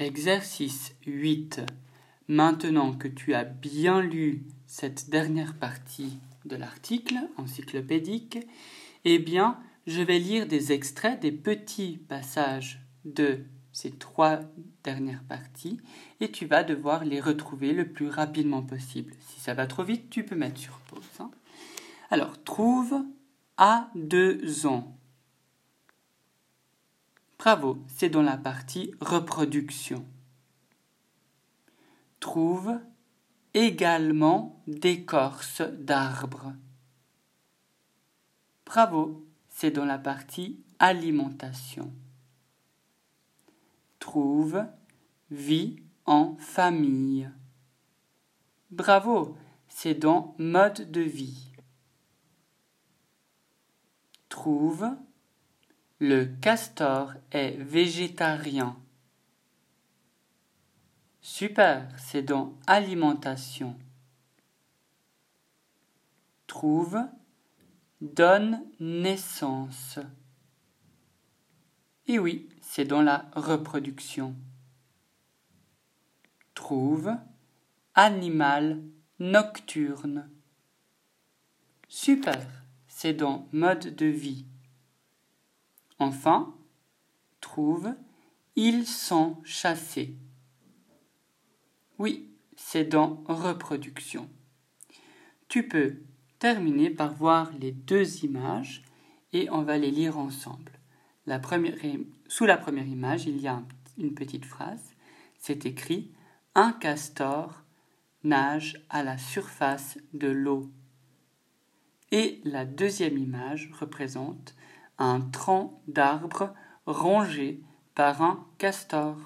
Exercice 8. Maintenant que tu as bien lu cette dernière partie de l'article encyclopédique, eh bien, je vais lire des extraits des petits passages de ces trois dernières parties et tu vas devoir les retrouver le plus rapidement possible. Si ça va trop vite, tu peux mettre sur pause. Hein. Alors, trouve à deux ans. Bravo, c'est dans la partie reproduction. Trouve également d'écorce d'arbres. Bravo, c'est dans la partie alimentation. Trouve vie en famille. Bravo, c'est dans mode de vie. Trouve le castor est végétarien. Super, c'est dans alimentation. Trouve, donne naissance. Et oui, c'est dans la reproduction. Trouve, animal nocturne. Super, c'est dans mode de vie. Enfin, trouve, ils sont chassés. Oui, c'est dans reproduction. Tu peux terminer par voir les deux images et on va les lire ensemble. Sous la première image, il y a une petite phrase. C'est écrit Un castor nage à la surface de l'eau. Et la deuxième image représente un tronc d'arbre rongé par un castor.